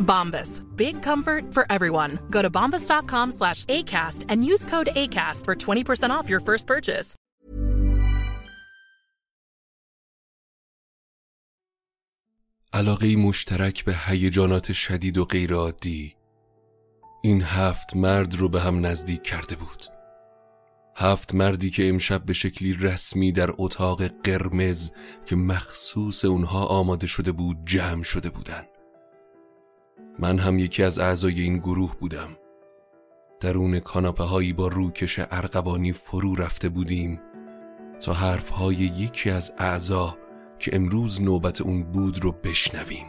Bombas. Big comfort for everyone. Go to bombas.com slash ACAST and use code ACAST for 20% off your first purchase. علاقه مشترک به هیجانات شدید و غیرعادی این هفت مرد رو به هم نزدیک کرده بود هفت مردی که امشب به شکلی رسمی در اتاق قرمز که مخصوص اونها آماده شده بود جمع شده بودن من هم یکی از اعضای این گروه بودم. درون کاناپه هایی با روکش ارغوانی فرو رفته بودیم تا حرف های یکی از اعضا که امروز نوبت اون بود رو بشنویم.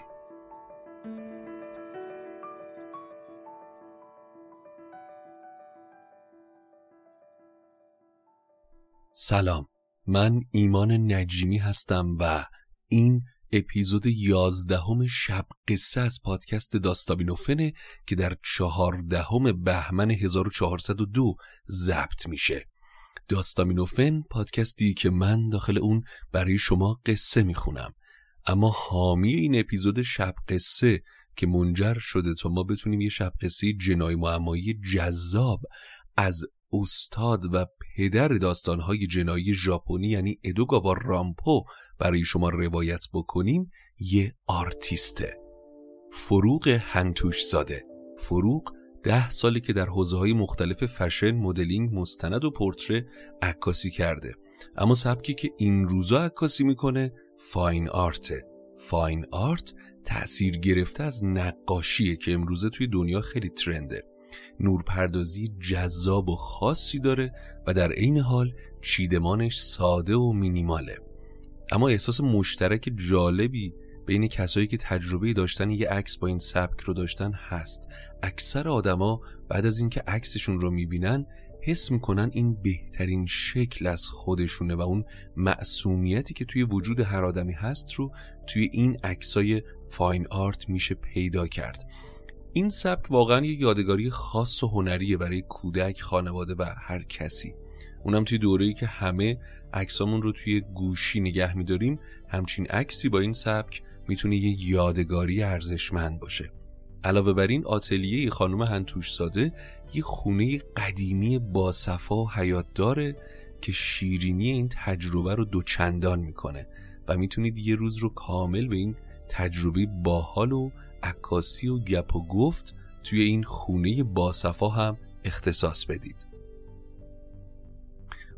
سلام. من ایمان نجیمی هستم و این اپیزود یازدهم شب قصه از پادکست داستابینوفنه که در چهاردهم بهمن 1402 ضبط میشه. داستامینوفن پادکستی که من داخل اون برای شما قصه می‌خونم. اما حامی این اپیزود شب قصه که منجر شده تا ما بتونیم یه شب قصه جنای معمایی جذاب از استاد و پدر داستانهای جنایی ژاپنی یعنی ادوگاوا رامپو برای شما روایت بکنیم یه آرتیسته. فروغ هنتوش زاده فروغ ده سالی که در حوزه های مختلف فشن، مدلینگ، مستند و پورتره عکاسی کرده. اما سبکی که این روزا عکاسی می‌کنه فاین آرته. فاین آرت تأثیر گرفته از نقاشیه که امروزه توی دنیا خیلی ترنده. نورپردازی جذاب و خاصی داره و در عین حال چیدمانش ساده و مینیماله. اما احساس مشترک جالبی بین کسایی که تجربه داشتن یه عکس با این سبک رو داشتن هست. اکثر آدما بعد از اینکه عکسشون رو می‌بینن حس می‌کنن این بهترین شکل از خودشونه و اون معصومیتی که توی وجود هر آدمی هست رو توی این عکسای فاین آرت میشه پیدا کرد. این سبک واقعا یه یادگاری خاص و هنریه برای کودک خانواده و هر کسی. اونم توی دوره‌ای که همه عکسامون رو توی گوشی نگه میداریم همچین عکسی با این سبک می‌تونه یه یادگاری ارزشمند باشه. علاوه بر این آتلیه خانم هنتوش ساده یه خونه قدیمی با صفا و حیات داره که شیرینی این تجربه رو دوچندان می‌کنه و می‌تونید یه روز رو کامل به این تجربه باحال و عکاسی و گپ و گفت توی این خونه باصفا هم اختصاص بدید.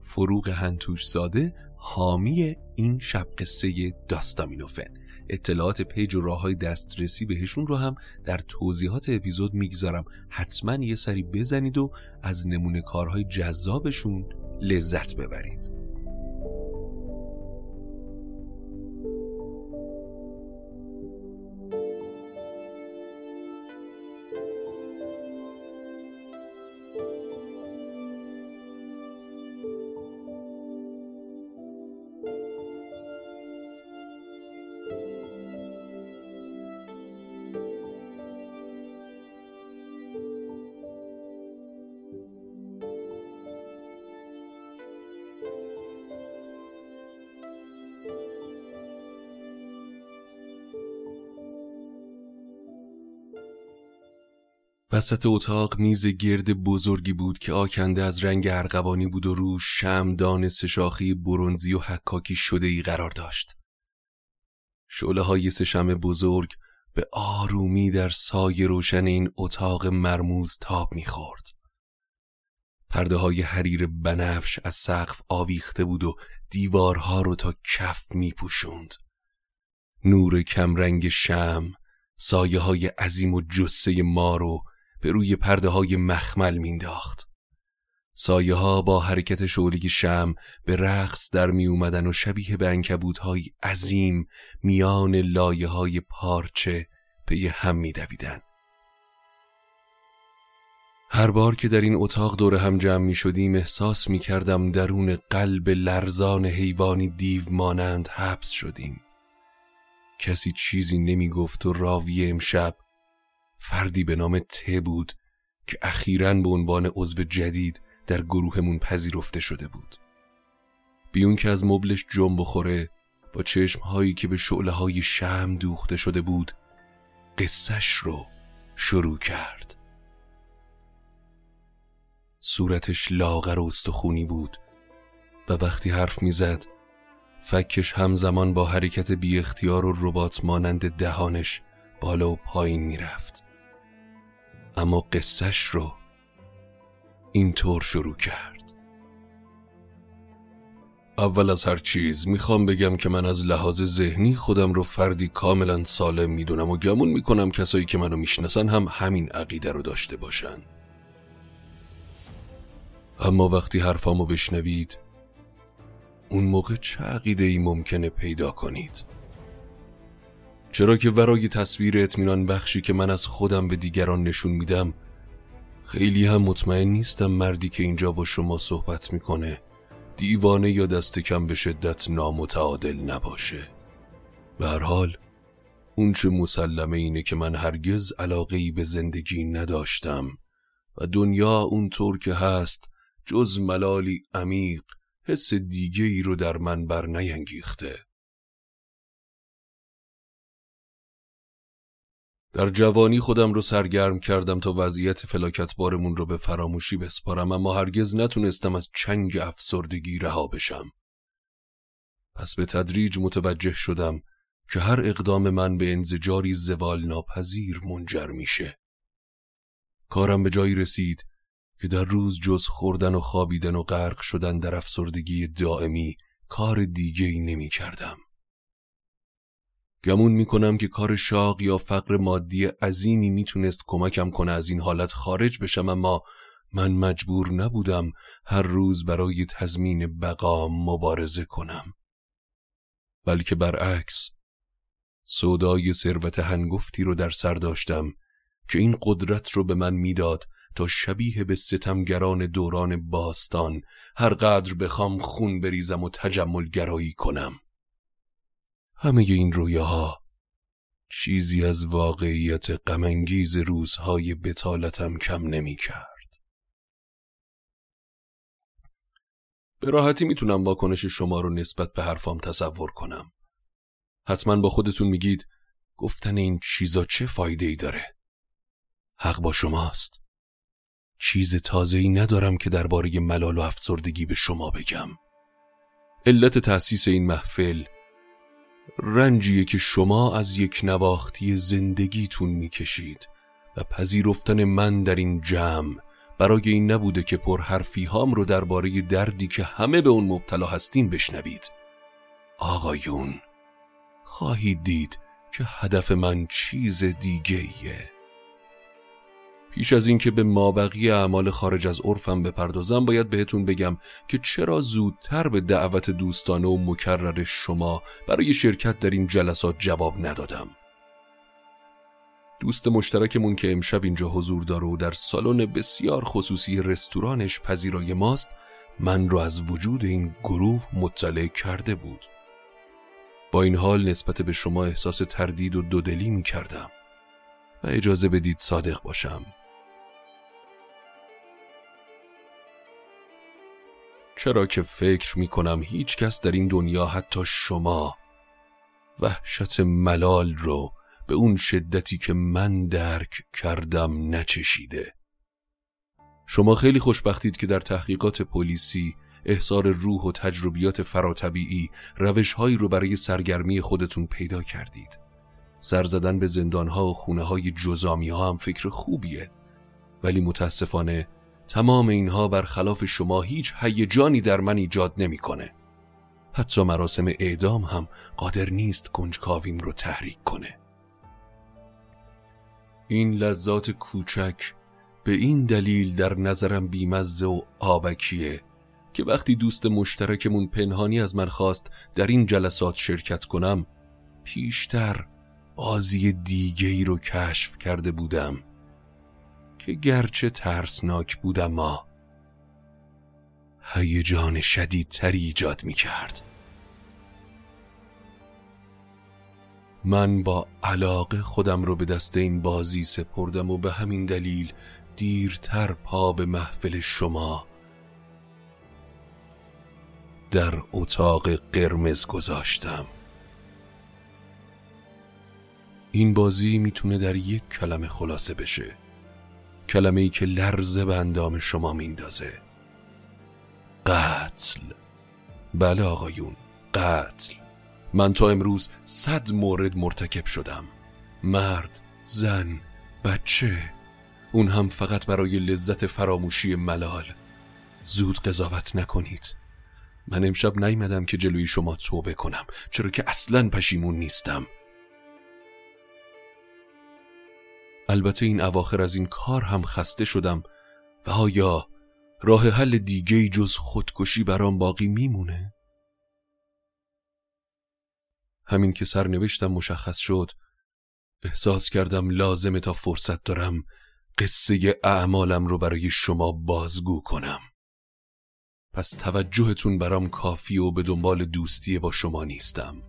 فروغ هنتوش زاده حامی این شب قصه داستامینوفن. اطلاعات پیج و راه های دسترسی بهشون رو هم در توضیحات اپیزود می‌گذارم. حتما یه سری بزنید و از نمونه کارهای جذابشون لذت ببرید. وسط اتاق میز گرد بزرگی بود که آکنده از رنگ ارغوانی بود و روش شمدان سشاخی برونزی و حکاکی شده ای قرار داشت. شعله های سشم بزرگ به آرومی در سایه روشن این اتاق مرموز تاب می‌خورد. پرده های حریر بنفش از سقف آویخته بود و دیوارها رو تا کف میپوشوند. نور کمرنگ شم سایه های عظیم و جسه ما رو به روی پرده های مخمل مینداخت. سایه ها با حرکت شعله شم به رقص در می اومدن و شبیه به انکبوت های عظیم میان لایه های پارچه به هم می دویدن. هر بار که در این اتاق دور هم جمع می شدیم احساس می کردم درون قلب لرزان حیوانی دیو مانند حبس شدیم. کسی چیزی نمی گفت و راوی امشب فردی به نام ته بود که اخیرا به عنوان عضو جدید در گروهمون پذیرفته شده بود. بیون که از مبلش جنب بخوره با چشم هایی که به شعله های شم دوخته شده بود قصهش رو شروع کرد. صورتش لاغر و استخونی بود و وقتی حرف می‌زد فکش همزمان با حرکت بی اختیار و ربات مانند دهانش بالا و پایین می‌رفت. اما قصهش رو اینطور شروع کرد. اول از هر چیز می‌خوام بگم که من از لحاظ ذهنی خودم رو فردی کاملا سالم می‌دونم و گمون می‌کنم کسایی که منو می‌شناسن هم همین عقیده رو داشته باشن. اما وقتی حرفامو بشنوید اون موقع چه عقیده ای ممکنه پیدا کنید؟ چرا که ورای تصویر اطمینان بخشی که من از خودم به دیگران نشون میدم خیلی هم مطمئن نیستم مردی که اینجا با شما صحبت می‌کنه دیوانه یا دست کم به شدت نامتعادل نباشه. به هر حال اون چه مسلمه اینه که من هرگز علاقه ای به زندگی نداشتم و دنیا اونطور که هست جز ملالی عمیق حس دیگه ای رو در من بر نینگیخته در جوانی خودم رو سرگرم کردم تا وضعیت فلاکت بارمون رو به فراموشی بسپارم اما هرگز نتونستم از چنگ افسردگی رها بشم. پس به تدریج متوجه شدم که هر اقدام من به انزجاری زوال ناپذیر منجر میشه. کارم به جایی رسید که در روز جز خوردن و خوابیدن و غرق شدن در افسردگی دائمی کار دیگه ای نمی کردم. گمون می‌کنم که کار شاق یا فقر مادی عظیمی می‌تونست کمکم کنه از این حالت خارج بشم اما من مجبور نبودم هر روز برای تضمین بقا مبارزه کنم. بلکه برعکس سودای ثروت هنگفتی رو در سر داشتم که این قدرت رو به من می‌داد تا شبیه به ستمگران دوران باستان هر قدر بخوام خون بریزم و تجمل گرایی کنم. همه این رویاها چیزی از واقعیت غمانگیز روزهای بتالتم کم نمی کرد. به راحتی می‌تونم واکنش شما رو نسبت به حرفام تصور کنم. حتما با خودتون میگید گفتن این چیزا چه فایده ای داره؟ حق با شماست. چیز تازه ای ندارم که درباره ملال و افسردگی به شما بگم. علت تأسیس این محفل رنجیه که شما از یک نواختی زندگیتون می‌کشید و پذیرفتن من در این جمع برای این نبوده که پر حرفی هام رو درباره دردی که همه به اون مبتلا هستیم بشنوید. آقایون خواهید دید که هدف من چیز دیگه ایه پیش از اینکه به مابقی اعمال خارج از عرفم بپردازم باید بهتون بگم که چرا زودتر به دعوت دوستانه و مکرر شما برای شرکت در این جلسات جواب ندادم. دوست مشترکمون که امشب اینجا حضور داره و در سالن بسیار خصوصی رستورانش پذیرای ماست من رو از وجود این گروه مطلع کرده بود. با این حال نسبت به شما احساس تردید و دودلی می کردم و اجازه بدید صادق باشم. چرا که فکر می کنم هیچ کس در این دنیا حتی شما وحشت ملال رو به اون شدتی که من درک کردم نچشیده. شما خیلی خوشبختید که در تحقیقات پلیسی احصار روح و تجربیات فراتبیعی روشهایی رو برای سرگرمی خودتون پیدا کردید. سر زدن به زندانها و خونه های جزامی ها هم فکر خوبیه. ولی متاسفانه تمام اینها برخلاف شما هیچ هیجانی در من ایجاد نمی‌کنه. حتی مراسم اعدام هم قادر نیست کنجکاویم رو تحریک کنه این لذات کوچک به این دلیل در نظرم بیمزه و آبکیه که وقتی دوست مشترکمون پنهانی از من خواست در این جلسات شرکت کنم پیشتر بازی دیگه ای رو کشف کرده بودم که گرچه ترسناک بودم ما هیجان شدیدتری ایجاد می کرد من با علاقه خودم رو به دست این بازی سپردم و به همین دلیل دیرتر پا به محفل شما در اتاق قرمز گذاشتم. این بازی می‌تونه در یک کلمه خلاصه بشه. کلمه ای که لرزه به اندام شما میندازه قتل. بله آقایون قتل. من تا امروز صد مورد مرتکب شدم. مرد زن بچه. اون هم فقط برای لذت فراموشی ملال. زود قضاوت نکنید. من امشب نیمدم که جلوی شما توبه کنم چرا که اصلا پشیمون نیستم. البته این اواخر از این کار هم خسته شدم و آیا راه حل دیگه جز خودکشی برام باقی میمونه؟ همین که سرنوشتم مشخص شد احساس کردم لازمه تا فرصت دارم قصه اعمالم رو برای شما بازگو کنم پس توجهتون برام کافی و به دنبال دوستی با شما نیستم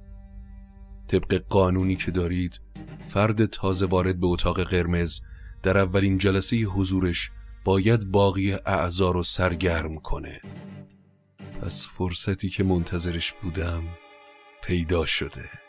طبق قانونی که دارید فرد تازه وارد به اتاق قرمز در اولین جلسه حضورش باید باقی اعضا رو سرگرم کنه. پس فرصتی که منتظرش بودم پیدا شده.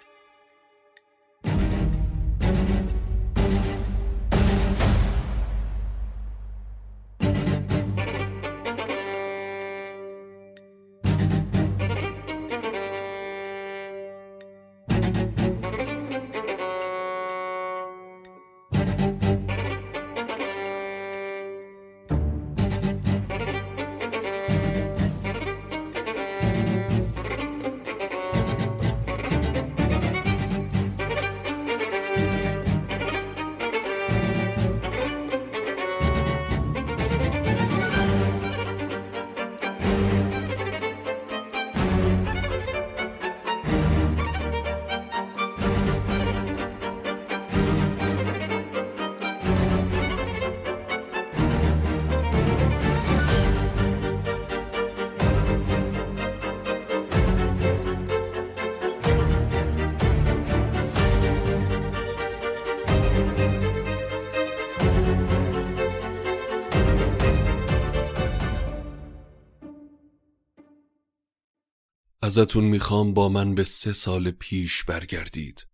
ازتون می‌خوام با من به سه سال پیش برگردید.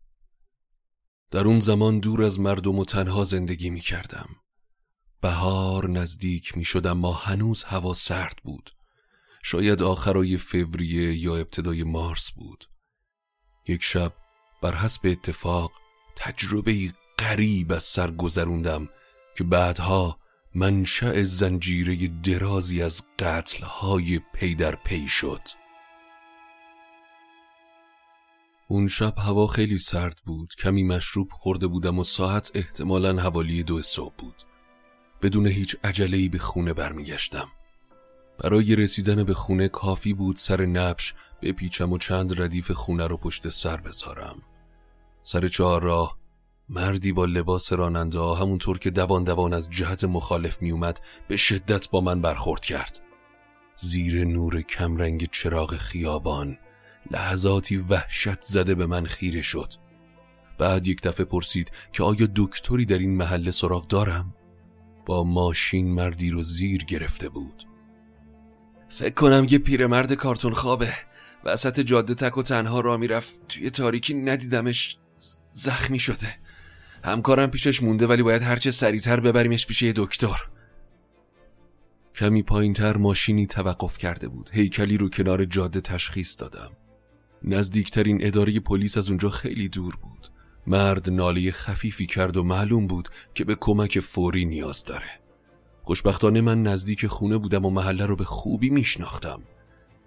در اون زمان دور از مردم و تنها زندگی می‌کردم. بهار نزدیک می‌شد اما هنوز هوا سرد بود. شاید آخرای فوریه یا ابتدای مارس بود. یک شب بر حسب اتفاق تجربه غریب از سر گذروندم که بعدها منشأ زنجیره درازی از قتلهای پی در پی شد. اون شب هوا خیلی سرد بود. کمی مشروب خورده بودم و ساعت احتمالا حوالی دو صبح بود. بدون هیچ عجله‌ای به خونه برمیگشتم. برای رسیدن به خونه کافی بود سر نبش بپیچم و چند ردیف خونه رو پشت سر بذارم. سر چهار راه مردی با لباس راننده ها همونطور که دوان دوان از جهت مخالف میومد به شدت با من برخورد کرد. زیر نور کمرنگ چراغ خیابان لحظاتی وحشت زده به من خیره شد. بعد یک دفعه پرسید که آیا دکتری در این محله سراغ دارم؟ با ماشین مردی رو زیر گرفته بود. فکر کنم یه پیرمرد کارتون خوابه. وسط جاده تک و تنها را می‌رفت. توی تاریکی ندیدمش زخمی شده. همکارم پیشش مونده ولی باید هرچه سریعتر ببریمش پیش یه دکتر. کمی پایینتر ماشینی توقف کرده بود. هیکلی رو کنار جاده تشخیص دادم. نزدیکترین اداره پلیس از اونجا خیلی دور بود. مرد ناله خفیفی کرد و معلوم بود که به کمک فوری نیاز داره. خوشبختانه من نزدیک خونه بودم و محله رو به خوبی میشناختم.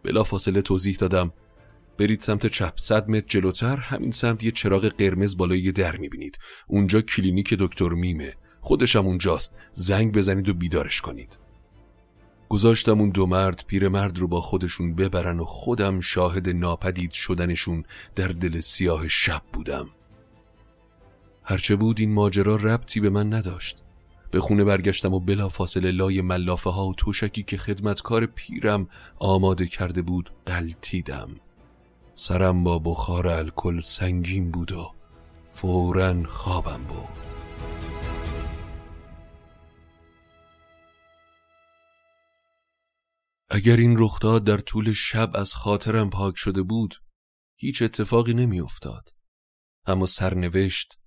بلا فاصله توضیح دادم. برید سمت چپ صد متر جلوتر همین سمت یه چراغ قرمز بالای در می‌بینید. اونجا کلینیک دکتر میمه. خودشم اونجاست. زنگ بزنید و بیدارش کنید. گذاشتم اون دو مرد پیرمرد رو با خودشون ببرن و خودم شاهد ناپدید شدنشون در دل سیاه شب بودم. هرچه بود این ماجرا ربطی به من نداشت. به خونه برگشتم و بلا فاصله لای ملافه ها و توشکی که خدمتکار پیرم آماده کرده بود قلتیدم سرم با بخار الکل سنگین بود و فورا خوابم بود اگر این رخداد در طول شب از خاطرم پاک شده بود هیچ اتفاقی نمیافتاد. اما سرنوشت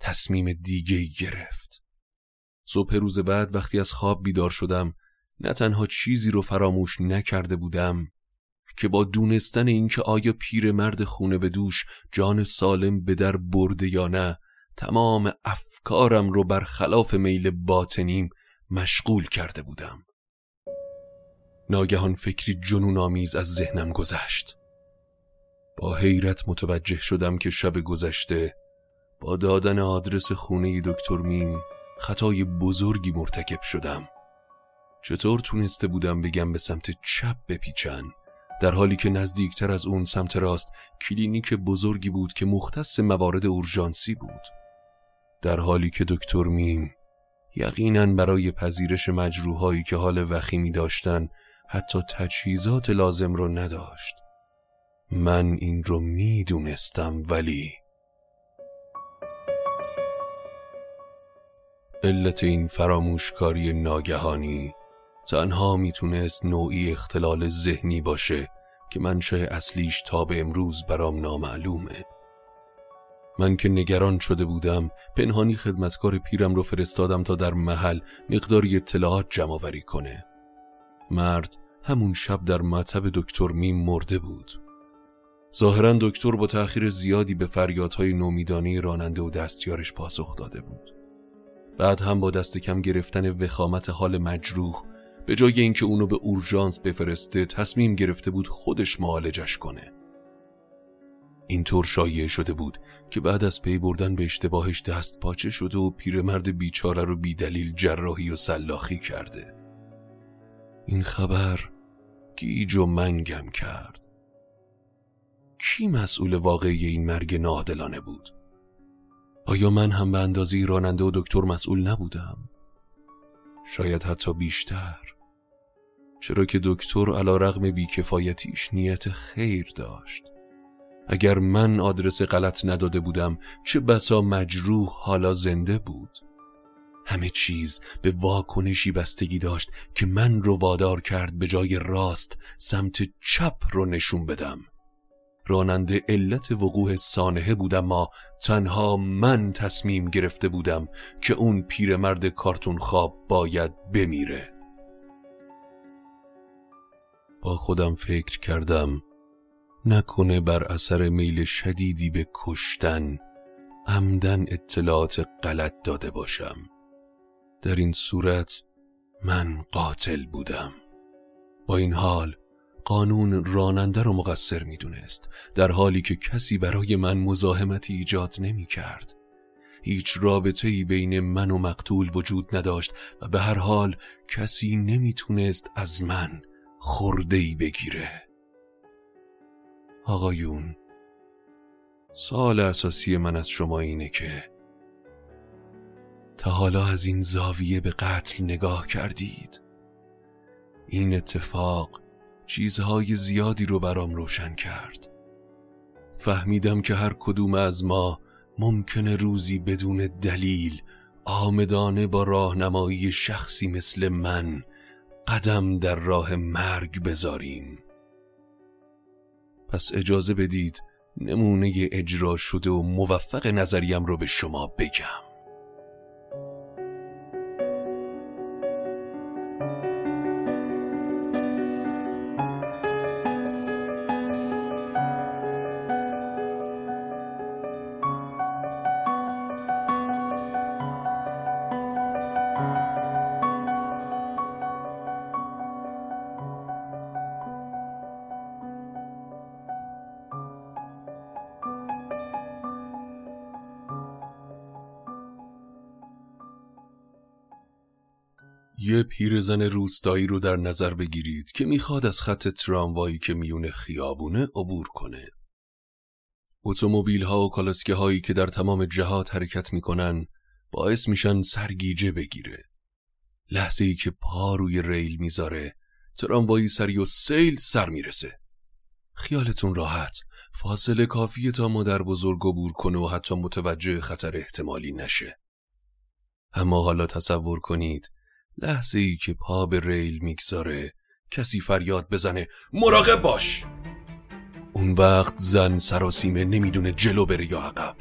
تصمیم دیگه گرفت. صبح روز بعد وقتی از خواب بیدار شدم نه تنها چیزی رو فراموش نکرده بودم که با دونستن اینکه آیا پیرمرد خونه به دوش جان سالم به در برده یا نه تمام افکارم رو برخلاف میل باطنیم مشغول کرده بودم. ناگهان فکری جنون آمیز از ذهنم گذشت. با حیرت متوجه شدم که شب گذشته با دادن آدرس خونه دکتر میم خطای بزرگی مرتکب شدم. چطور تونسته بودم بگم به سمت چپ بپیچن در حالی که نزدیکتر از اون سمت راست کلینیک بزرگی بود که مختص موارد اورژانسی بود. در حالی که دکتر میم یقینا برای پذیرش مجروحایی که حال وخیمی داشتن حتی تجهیزات لازم رو نداشت. من این رو می‌دونستم ولی علت این فراموشکاری ناگهانی تنها می‌تونست نوعی اختلال ذهنی باشه که منشأ اصلیش تا به امروز برام نامعلومه. من که نگران شده بودم پنهانی خدمتکار پیرم رو فرستادم تا در محل مقداری اطلاعات جمع کنه. مرد همون شب در مطب دکتر میم مرده بود. ظاهرا دکتر با تأخیر زیادی به فریادهای نومیدانی راننده و دستیارش پاسخ داده بود. بعد هم با دست کم گرفتن وخامت حال مجروح به جای اینکه اونو به اورژانس بفرسته تصمیم گرفته بود خودش معالجش کنه. اینطور شایع شده بود که بعد از پی بردن به اشتباهش دست پاچه شده و پیرمرد بیچاره رو بیدلیل جراحی و سلاخی کرده. این خبر گیج و منگم کرد کی مسئول واقعی این مرگ نادلانه بود؟ آیا من هم به اندازه راننده و دکتر مسئول نبودم؟ شاید حتی بیشتر چرا که دکتر علا رغم بیکفایتیش نیت خیر داشت اگر من آدرس غلط نداده بودم چه بسا مجروح حالا زنده بود همه چیز به واکنشی بستگی داشت که من رو وادار کرد به جای راست سمت چپ رو نشون بدم. راننده علت وقوع سانحه بودم ما تنها من تصمیم گرفته بودم که اون پیرمرد کارتون خواب باید بمیره. با خودم فکر کردم نکنه بر اثر میل شدیدی به کشتن عمدن اطلاعات غلط داده باشم. در این صورت من قاتل بودم. با این حال قانون راننده رو مقصر می‌دونست در حالی که کسی برای من مزاحمتی ایجاد نمی کرد هیچ رابطه ای بین من و مقتول وجود نداشت و به هر حال کسی نمی‌تونست از من خورده ای بگیره. آقایون سال اساسی من از شما اینه که تا حالا از این زاویه به قتل نگاه کردید. این اتفاق چیزهای زیادی رو برام روشن کرد. فهمیدم که هر کدوم از ما ممکنه روزی بدون دلیل آمدانه با راهنمایی شخصی مثل من قدم در راه مرگ بذاریم. پس اجازه بدید نمونه اجرا شده و موفق نظریم رو به شما بگم. یه پیرزن روستایی رو در نظر بگیرید که می‌خواد از خط تراموایی که میون خیابونه عبور کنه. اتومبیل ها و کالسکه هایی که در تمام جهات حرکت می‌کنن باعث میشن سرگیجه بگیره. لحظه ای که پا روی ریل می‌ذاره تراموایی سری و سیل سر می‌رسه. خیالتون راحت فاصله کافیه تا مادر بزرگ عبور کنه و حتی متوجه خطر احتمالی نشه. اما حالا تصور کنید لحظه ای که پا به ریل می‌گذاره کسی فریاد بزنه مراقب باش! اون وقت زن سراسیمه نمی‌دونه جلو بره یا عقب.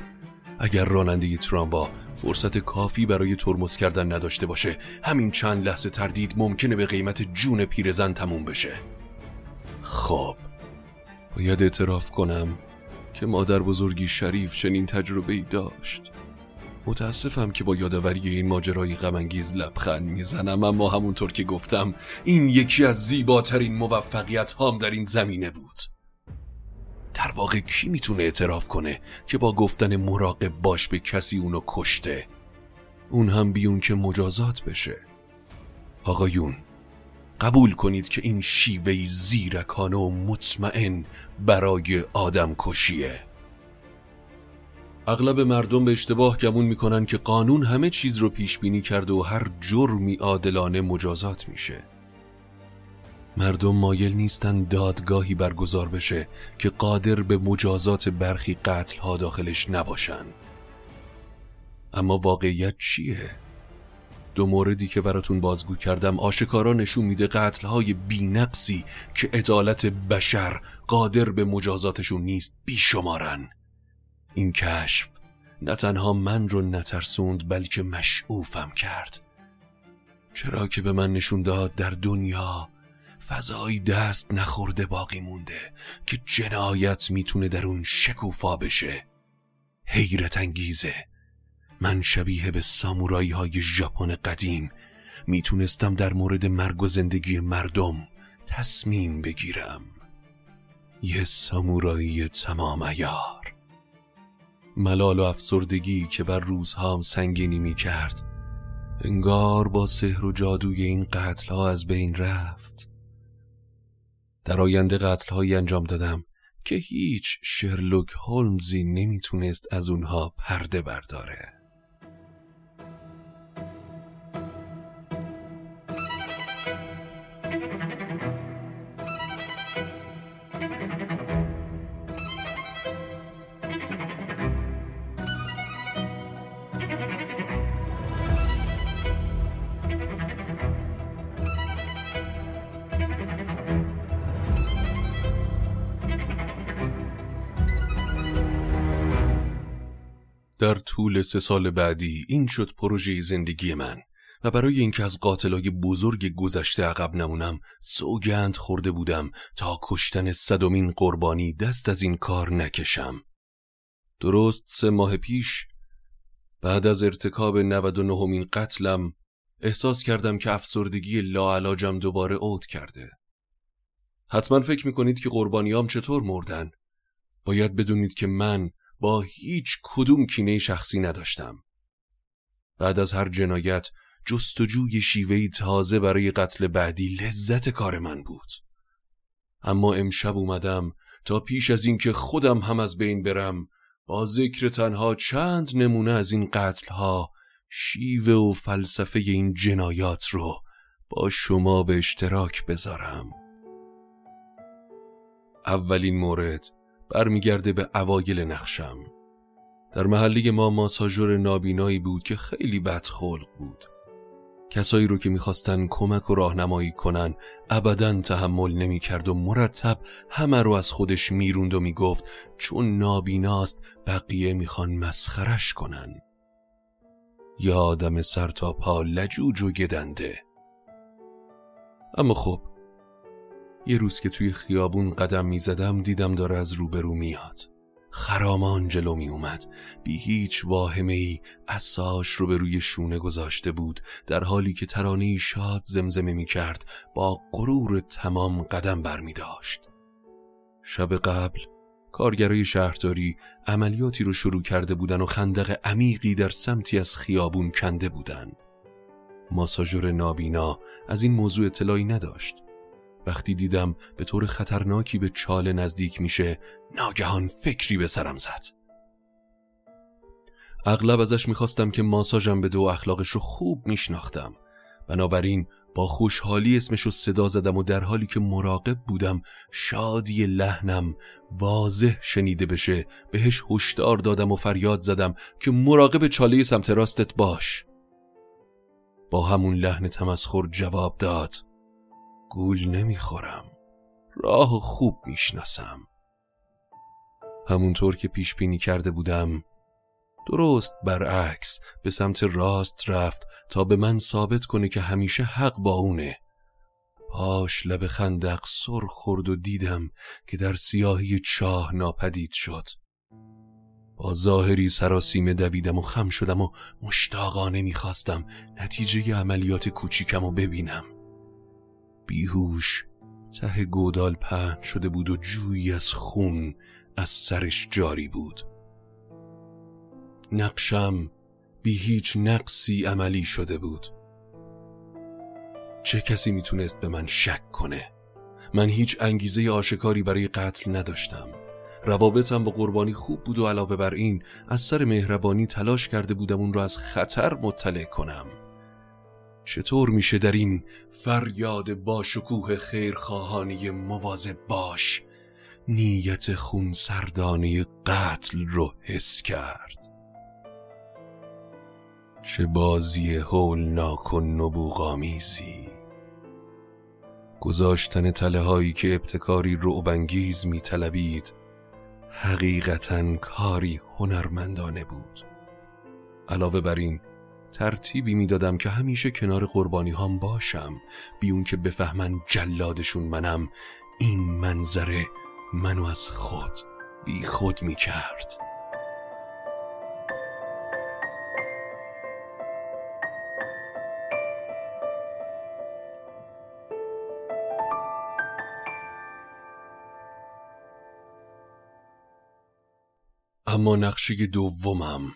اگر راننده تراموا فرصت کافی برای ترمز کردن نداشته باشه همین چند لحظه تردید ممکنه به قیمت جون پیرزن تموم بشه. خب باید اعتراف کنم که مادر بزرگی شریف چنین تجربه ای داشت. متاسفم که با یادآوری این ماجرای غمانگیز لبخند می‌زنم اما همونطور که گفتم این یکی از زیباترین موفقیت هام در این زمینه بود. در واقع کی می‌تونه اعتراف کنه که با گفتن مراقب باش به کسی اونو کشته؟ اون هم بیون که مجازات بشه. آقایون قبول کنید که این شیوه زیرکانه و مطمئن برای آدم کشیه. اغلب مردم به اشتباه گمون می‌کنن که قانون همه چیز رو پیش بینی کرده و هر جرمی عادلانه مجازات میشه. مردم مایل نیستن دادگاهی برگزار بشه که قادر به مجازات برخی قتل ها داخلش نباشن. اما واقعیت چیه؟ دو موردی که براتون بازگو کردم آشکارا نشون میده قتل های بینقصی که عدالت بشر قادر به مجازاتشون نیست بیشمارن. این کشف نه تنها من رو نترسوند بلکه مشعوفم کرد. چرا که به من نشون داد در دنیا فضایی دست نخورده باقی مونده که جنایت می‌تونه در اون شکوفا بشه. حیرت انگیزه. من شبیه به سامورایی های ژاپن قدیم می‌تونستم در مورد مرگ و زندگی مردم تصمیم بگیرم. یه سامورایی تمام ایار. ملال و افسردگی که بر روزهام سنگینی می کرد انگار با سحر و جادوی این قتل ها از بین رفت. در آینده قتل انجام دادم که هیچ شرلوک هولمزی نمی‌تونست از اونها پرده برداره. در طول سه سال بعدی این شد پروژه زندگی من و برای اینکه از قاتلای بزرگ گذشته عقب نمونم سوگند خورده بودم تا کشتن صدمین قربانی دست از این کار نکشم. درست سه ماه پیش بعد از ارتکاب 99 همین قتلم احساس کردم که افسردگی لاعلاجم دوباره عود کرده. حتما فکر می‌کنید که قربانیام چطور مردن؟ باید بدونید که من با هیچ کدوم کینه شخصی نداشتم. بعد از هر جنایت جستجوی شیوهی تازه برای قتل بعدی لذت کار من بود. اما امشب اومدم تا پیش از اینکه خودم هم از بین برم با ذکر تنها چند نمونه از این قتل ها شیوه و فلسفه این جنایات رو با شما به اشتراک بذارم. اولین مورد برمیگرده به اوایل نقشم. در محله ما ماساژور نابینایی بود که خیلی بدخلق بود. کسایی رو که می‌خواستن کمک و راهنمایی کنن ابدا تحمل نمی‌کرد و مرتب همه رو از خودش می‌روند و می‌گفت چون نابیناست بقیه می‌خوان مسخرش کنن. یا آدم سر تا پا لجوج و گدنده. اما خب یه روز که توی خیابون قدم می‌زدم دیدم داره از روبرو میاد. خرامان جلو می اومد بی هیچ واهمه ای اساش رو به روی شونه گذاشته بود در حالی که ترانه شاد زمزمه می کرد با غرور تمام قدم بر می داشت. شب قبل کارگرای شهرداری عملیاتی رو شروع کرده بودن و خندق عمیقی در سمتی از خیابون کنده بودن. ماساژور نابینا از این موضوع اطلاعی نداشت. وقتی دیدم به طور خطرناکی به چاله نزدیک میشه ناگهان فکری به سرم زد. اغلب ازش می‌خواستم که ماساژم به و اخلاقش رو خوب میشناختم. بنابراین با خوشحالی اسمش رو صدا زدم و در حالی که مراقب بودم شادی لحنم واضح شنیده بشه بهش هشدار دادم و فریاد زدم که مراقب چاله سمت راستت باش. با همون لحن تمسخر جواب داد. گول نمی‌خورم. راه خوب می‌شناسم. همونطور که پیش بینی کرده بودم درست برعکس به سمت راست رفت تا به من ثابت کنه که همیشه حق با اونه. پاش لب خندق سر خورد و دیدم که در سیاهی چاه ناپدید شد. با ظاهری سراسیمه دویدم و خم شدم و مشتاقانه می‌خواستم نتیجه عملیات کوچیکم رو ببینم. بیهوش. ته گودال پهن شده بود و جویی از خون از سرش جاری بود. نقشم بی هیچ نقصی عملی شده بود. چه کسی می‌تونست به من شک کنه؟ من هیچ انگیزه آشکاری برای قتل نداشتم. روابطم با قربانی خوب بود و علاوه بر این از سر مهربانی تلاش کرده بودم اون را از خطر مطلع کنم. چطور میشه در این فریاد با شکوه خیرخواهانی مواظب باش؟ نیت خون سردانه قتل رو حس کرد. چه بازی هولناک و نبوغامیزی. گذاشتن تله هایی که ابتکاری رعبانگیز می طلبید حقیقتا کاری هنرمندانه بود. علاوه بر این ترتیبی می‌دادم که همیشه کنار قربانی هم باشم. بیون که بفهمن جلادشون منم این منظره منو از خود بی خود می کرد اما نقشه دومم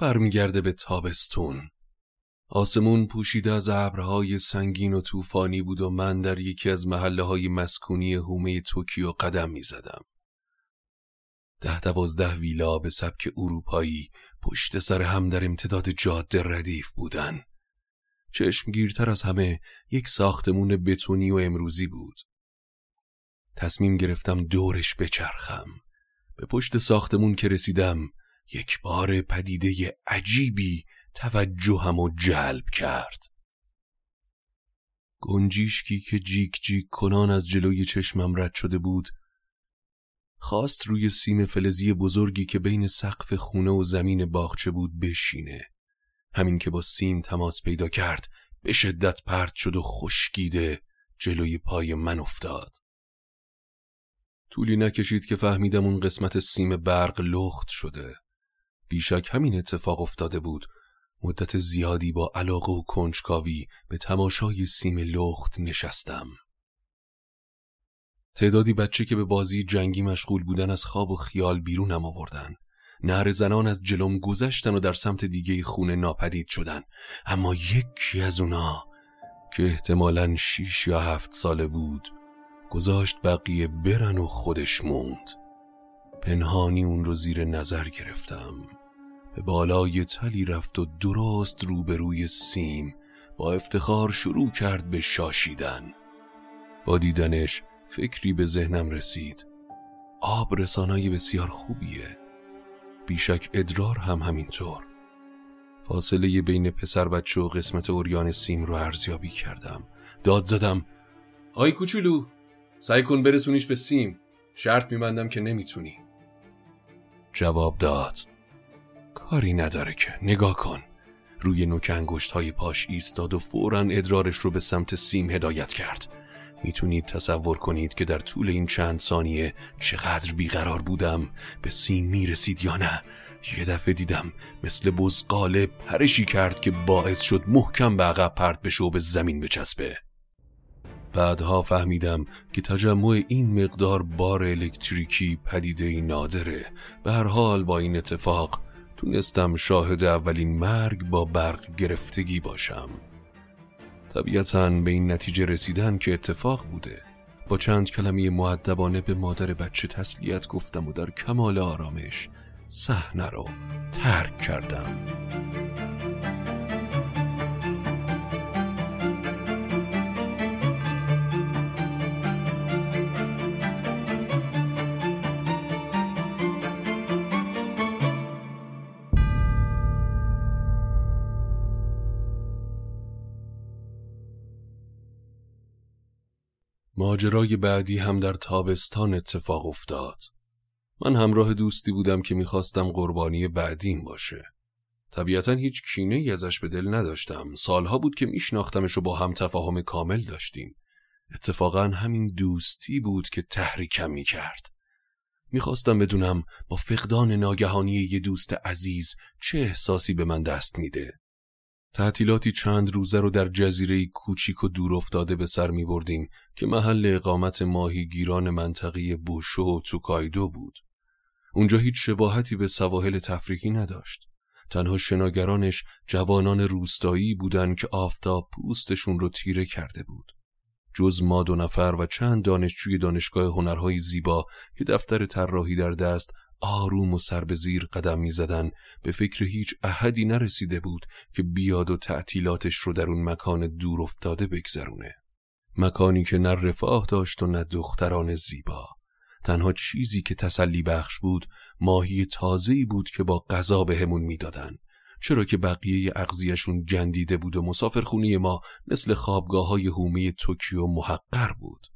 برمیگرده به تابستون آسمون پوشیده از ابرهای سنگین و طوفانی بود و من در یکی از محله های مسکونی هومه توکیو قدم می زدم. ده دوازده ویلا به سبک اروپایی پشت سر هم در امتداد جاده ردیف بودن. چشمگیرتر از همه یک ساختمون بتونی و امروزی بود. تصمیم گرفتم دورش بچرخم. به پشت ساختمون که رسیدم یک بار پدیده عجیبی توجهم و جلب کرد. گنجیشکی که جیک جیک کنان از جلوی چشمم رد شده بود خواست روی سیم فلزی بزرگی که بین سقف خونه و زمین باغچه بود بشینه. همین که با سیم تماس پیدا کرد به شدت پرت شد و خشکیده جلوی پای من افتاد. طولی نکشید که فهمیدم اون قسمت سیم برق لخت شده. بیشک همین اتفاق افتاده بود. مدت زیادی با علاقه و کنجکاوی به تماشای سیم لخت نشستم. تعدادی بچه که به بازی جنگی مشغول بودن از خواب و خیال بیرونم آوردن. نهر زنان از جلوم گذشتن و در سمت دیگه خونه ناپدید شدن. اما یکی از اونا که احتمالا شیش یا هفت ساله بود گذاشت بقیه برن و خودش موند. پنهانی اون رو زیر نظر گرفتم. به بالای تلی رفت و درست روبروی سیم با افتخار شروع کرد به شاشیدن. با دیدنش فکری به ذهنم رسید. آب رسانای بسیار خوبیه. بیشک ادرار هم همینطور. فاصله بین پسر بچه و قسمت اوریان سیم رو ارزیابی کردم. داد زدم آی کوچولو سعی کن برسونیش به سیم. شرط میبندم که نمی‌تونی. جواب داد. کاری نداره که. نگاه کن. روی نوک انگشت های پاش ایستاد و فورا ادرارش رو به سمت سیم هدایت کرد. می‌تونید تصور کنید که در طول این چند ثانیه چقدر بیقرار بودم؟ به سیم می‌رسید یا نه؟ یه دفعه دیدم مثل بزقاله پرشی کرد که باعث شد محکم به عقب پرت بشه و به زمین بچسبه. بعدها فهمیدم که تجمع این مقدار بار الکتریکی پدیده نادره. به هر حال با این اتفاق تونستم شاهد اولین مرگ با برق گرفتگی باشم. طبیعتا به این نتیجه رسیدن که اتفاق بوده. با چند کلمه معدبانه به مادر بچه تسلیت گفتم و در کمال آرامش صحنه رو ترک کردم. ماجرای بعدی هم در تابستان اتفاق افتاد. من همراه دوستی بودم که می‌خواستم قربانی بعدیم باشه. طبیعتا هیچ کینه ای ازش به دل نداشتم. سالها بود که میشناختمش و با هم تفاهم کامل داشتیم. اتفاقا همین دوستی بود که تحریکم می‌کرد. می‌خواستم بدونم با فقدان ناگهانی یه دوست عزیز چه احساسی به من دست میده. تعطیلاتی چند روزه رو در جزیره کوچیک و دور افتاده به سر می بردیم که محل اقامت ماهیگیران منطقه بوشو و توکایدو بود. اونجا هیچ شباهتی به سواحل تفریحی نداشت. تنها شناگرانش جوانان روستایی بودند که آفتاب پوستشون رو تیره کرده بود. جز ما دو نفر و چند دانشجوی دانشگاه هنرهای زیبا که دفتر طراحی در دست آروم و سر به زیر قدم می زدن به فکر هیچ احدی نرسیده بود که بیاد و تعطیلاتش رو در اون مکان دور افتاده بگذرونه. مکانی که نه رفاه داشت و نه دختران زیبا. تنها چیزی که تسلی بخش بود ماهی تازه‌ای بود که با غذا بهمون می‌دادن چرا که بقیه اغذیه‌شون جندیده بود و مسافرخونی ما مثل خوابگاه های هومه توکیو محقر بود.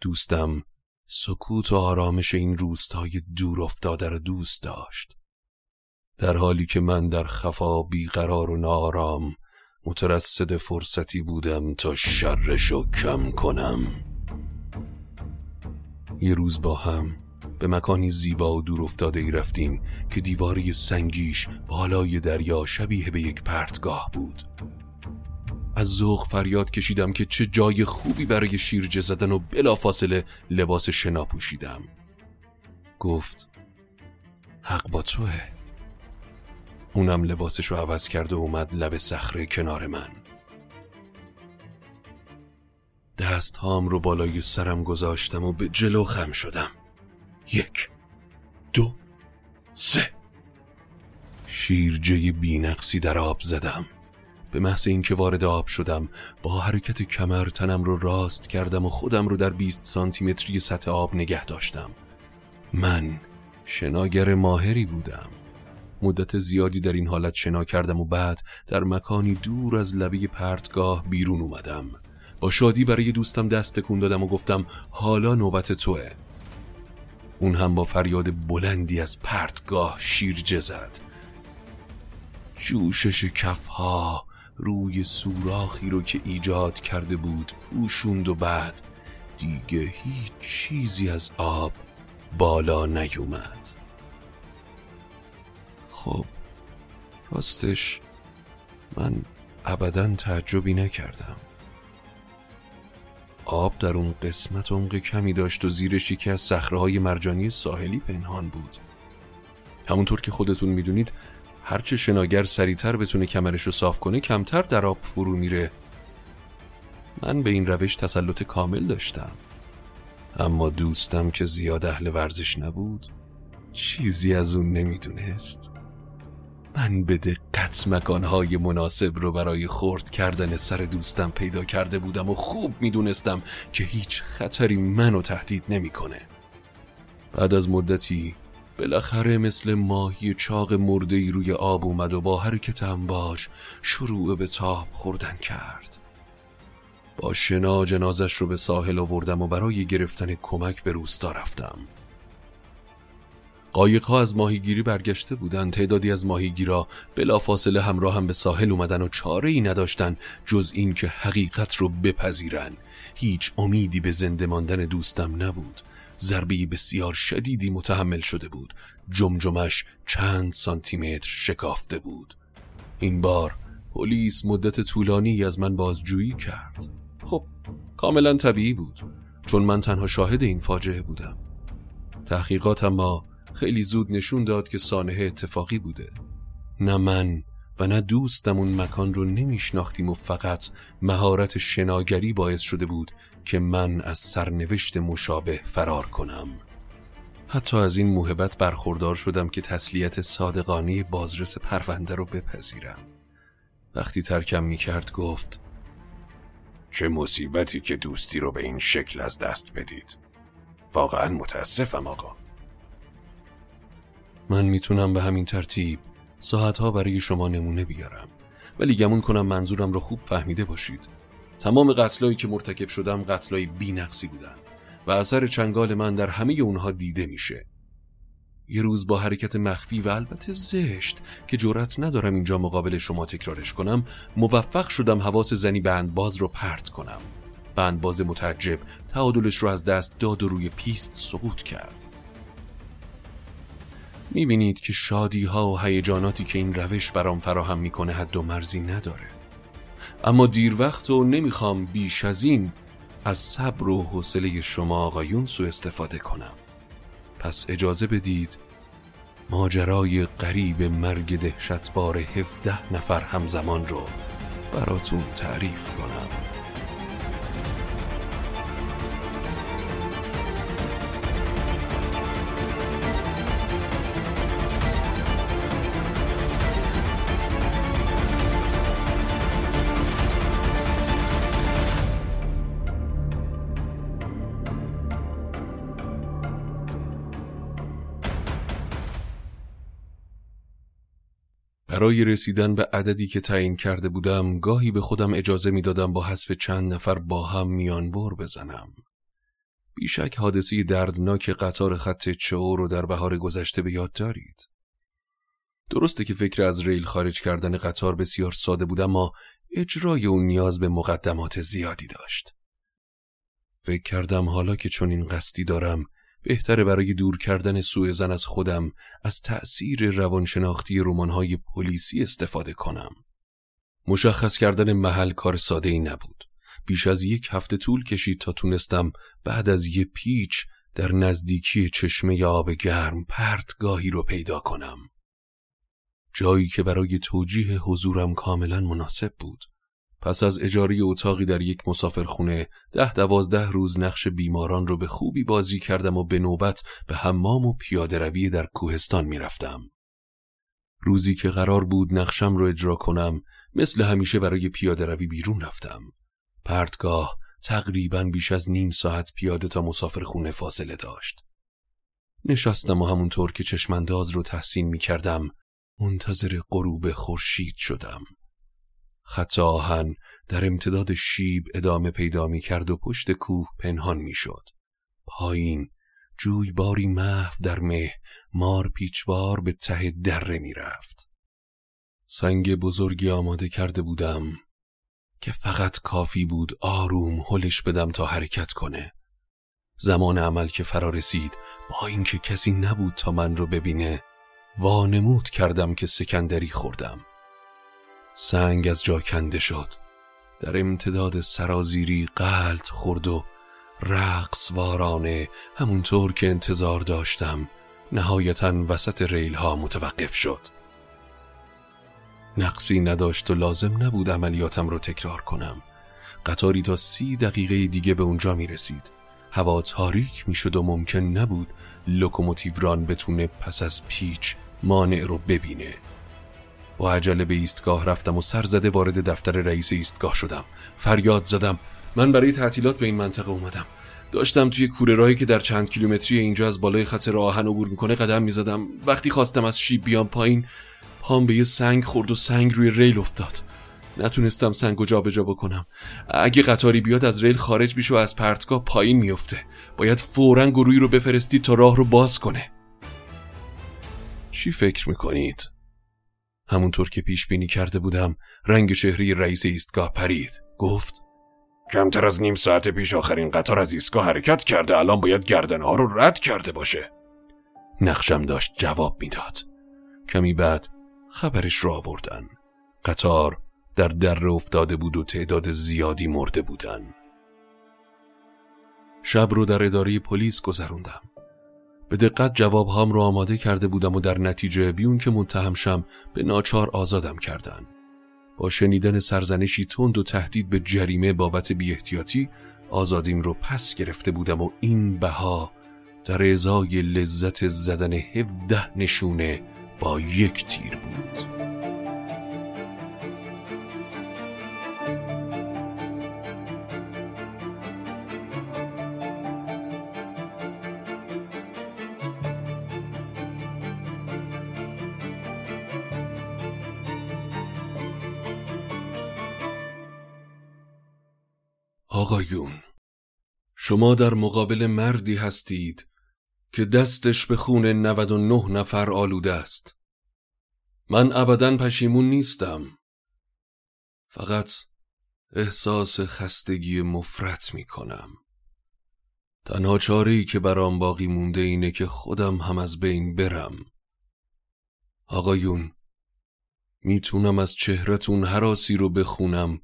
دوستم سکوت و آرامش این روستای دور افتاده را دوست داشت. در حالی که من در خفا بیقرار و نارام مترصد فرصتی بودم تا شرشو کم کنم. یه روز با هم به مکانی زیبا و دور افتاده ای رفتیم که دیواری سنگیش بالای دریا شبیه به یک پرتگاه بود. از ذوق فریاد کشیدم که چه جای خوبی برای شیرجه زدن و بلافاصله لباس شنا پوشیدم گفت حق با توه. اونم لباسش رو عوض کرد و اومد لب صخره کنار من. دست هام رو بالای سرم گذاشتم و به جلو خم شدم. یک دو سه. شیرجه بینقصی در آب زدم. به محض اینکه وارد آب شدم با حرکت کمر تنم رو راست کردم و خودم رو در 20 سانتیمتری سطح آب نگه داشتم. من شناگر ماهری بودم. مدت زیادی در این حالت شنا کردم و بعد در مکانی دور از لبه پرتگاه بیرون اومدم. با شادی برای دوستم دست تکون دادم و گفتم حالا نوبت توه. اون هم با فریاد بلندی از پرتگاه شیرجه زد. جوشش کفها روی سوراخی رو که ایجاد کرده بود پوشوند و بعد دیگه هیچ چیزی از آب بالا نیومد. خب راستش من ابدا تعجبی نکردم. آب در اون قسمت عمق کمی داشت و زیرش یکی از صخره مرجانی ساحلی پنهان بود. همونطور که خودتون می‌دونید هرچه شناگر سریعتر بتونه کمرش رو صاف کنه کمتر در آب فرو میره. من به این روش تسلط کامل داشتم. اما دوستم که زیاد اهل ورزش نبود چیزی از اون نمی‌دونست. من به دقت مکانهای مناسب رو برای خورد کردن سر دوستم پیدا کرده بودم و خوب می‌دونستم که هیچ خطری منو تهدید نمی‌کنه. بعد از مدتی بالاخره مثل ماهی چاق مرده ای روی آب اومد و با حرکت امواج شروع به تاب خوردن کرد. با شنا جنازش رو به ساحل آوردم و برای گرفتن کمک به روستا رفتم. قایقها از ماهیگیری برگشته بودند. تعدادی از ماهیگیرا بلافاصله همراه هم به ساحل اومدن و چاره ای نداشتن جز این که حقیقت رو بپذیرن. هیچ امیدی به زنده ماندن دوستم نبود. ضربه بسیار شدیدی متحمل شده بود. جمجمش چند سانتیمتر شکافته بود. این بار پلیس مدت طولانی از من بازجویی کرد. خب کاملا طبیعی بود چون من تنها شاهد این فاجعه بودم. تحقیقات ما خیلی زود نشون داد که سانحه اتفاقی بوده. نه من و نه دوستم اون مکان رو نمیشناختیم و فقط مهارت شناگری باعث شده بود که من از سرنوشت مشابه فرار کنم. حتی از این موهبت برخوردار شدم که تسلیت صادقانه بازرس پرونده رو بپذیرم. وقتی ترکم می‌کرد گفت چه مصیبتی که دوستی رو به این شکل از دست بدید. واقعا متاسفم آقا. من می‌تونم به همین ترتیب ساعتها برای شما نمونه بیارم. ولی گمون کنم منظورم رو خوب فهمیده باشید. تمام قتلایی که مرتکب شدم قتلای بینقصی بودن و اثر چنگال من در همه اونها دیده میشه. یه روز با حرکت مخفی و البته زشت که جرأت ندارم اینجا مقابل شما تکرارش کنم موفق شدم حواس زنی بندباز رو پرت کنم. بندباز متعجب تعادلش رو از دست داد و روی پیست سقوط کرد. می‌بینید که شادی ها و هیجاناتی که این روش برام فراهم می‌کنه حد و مرزی نداره. اما دیر وقت و نمی‌خوام بیش از این از صبر و حوصله شما آقایون سو استفاده کنم. پس اجازه بدید ماجرای قریب مرگ دهشتبار 17 نفر همزمان رو براتون تعریف کنم. برای رسیدن به عددی که تعیین کرده بودم گاهی به خودم اجازه می‌دادم با حذف چند نفر با هم میان بر بزنم. بیشک حادثی دردناک قطار خط چهور رو در بهار گذشته به یاد دارید. درسته که فکر از ریل خارج کردن قطار بسیار ساده بود اما اجرای اون نیاز به مقدمات زیادی داشت. فکر کردم حالا که چون این قصدی دارم بهتره برای دور کردن سوء زن از خودم از تأثیر روانشناختی رمان‌های پلیسی استفاده کنم. مشخص کردن محل کار ساده ای نبود. بیش از یک هفته طول کشید تا تونستم بعد از یه پیچ در نزدیکی چشمه آب گرم پرتگاهی رو پیدا کنم. جایی که برای توجیه حضورم کاملا مناسب بود. پس از اجاره اتاقی در یک مسافرخونه ده دوازده روز نقش بیماران رو به خوبی بازی کردم و به نوبت به حمام و پیاده روی در کوهستان می‌رفتم. روزی که قرار بود نقشم رو اجرا کنم مثل همیشه برای پیاده روی بیرون رفتم. پرتگاه تقریبا بیش از نیم ساعت پیاده تا مسافرخونه فاصله داشت. نشستم و همونطور که چشمانداز رو تحسین می کردم منتظر غروب خورشید شدم. خط آهن در امتداد شیب ادامه پیدا می کرد و پشت کوه پنهان می شد. پایین باری محو در مه مار پیچوار به ته دره می رفت. سنگ بزرگی آماده کرده بودم که فقط کافی بود آروم هلش بدم تا حرکت کنه. زمان عمل که فرا رسید با اینکه کسی نبود تا من رو ببینه وانمود کردم که سکندری خوردم. سنگ از جا کنده شد. در امتداد سرازیری قلط خورد و رقص وارانه همونطور که انتظار داشتم نهایتا وسط ریل ها متوقف شد. نقصی نداشت و لازم نبود عملیاتم رو تکرار کنم. قطاری تا سی دقیقه دیگه به اونجا می رسید هوا تاریک می شد و ممکن نبود لوکوموتیو ران بتونه پس از پیچ مانع رو ببینه. با عجله به ایستگاه رفتم و سر زده وارد دفتر رئیس ایستگاه شدم. فریاد زدم. من برای تعطیلات به این منطقه اومدم. داشتم توی کوره راهی که در چند کیلومتری اینجا از بالای خط راه آهن عبور می‌کنه قدم می‌زدم. وقتی خواستم از شیب بیام پایین پام به یه سنگ خورد و سنگ روی ریل افتاد. نتونستم سنگ و جابجا بکنم. اگه قطاری بیاد از ریل خارج میشه و از پرتگاه پایین میفته باید فورا گروهی رو بفرستید تا راه رو باز کنه. چی فکر می‌کنید؟ همونطور که پیش بینی کرده بودم رنگ شهری رئیس ایستگاه پرید. گفت کمتر از نیم ساعت پیش آخرین قطار از ایستگاه حرکت کرده الان باید گردن ها رو رد کرده باشه. نقشم داشت جواب می‌داد. کمی بعد خبرش را آوردن. قطار در در افتاده بود و تعداد زیادی مرده بودن. شب رو در اداره پلیس گذروندم. به دقت جواب هام رو آماده کرده بودم و در نتیجه بیون که متهم شم به ناچار آزادم کردن. با شنیدن سرزنشی تند و تهدید به جریمه بابت بی احتیاطی آزادیم رو پس گرفته بودم و این بها در ازای لذت زدن هفده نشونه با یک تیر بود. آقایون شما در مقابل مردی هستید که دستش به خون 99 نفر آلوده است. من ابدا پشیمون نیستم. فقط احساس خستگی مفرت می کنم تنها چاره که برام باقی مونده اینه که خودم هم از بین برم. آقایون می‌تونم از چهرتون حراسی رو بخونم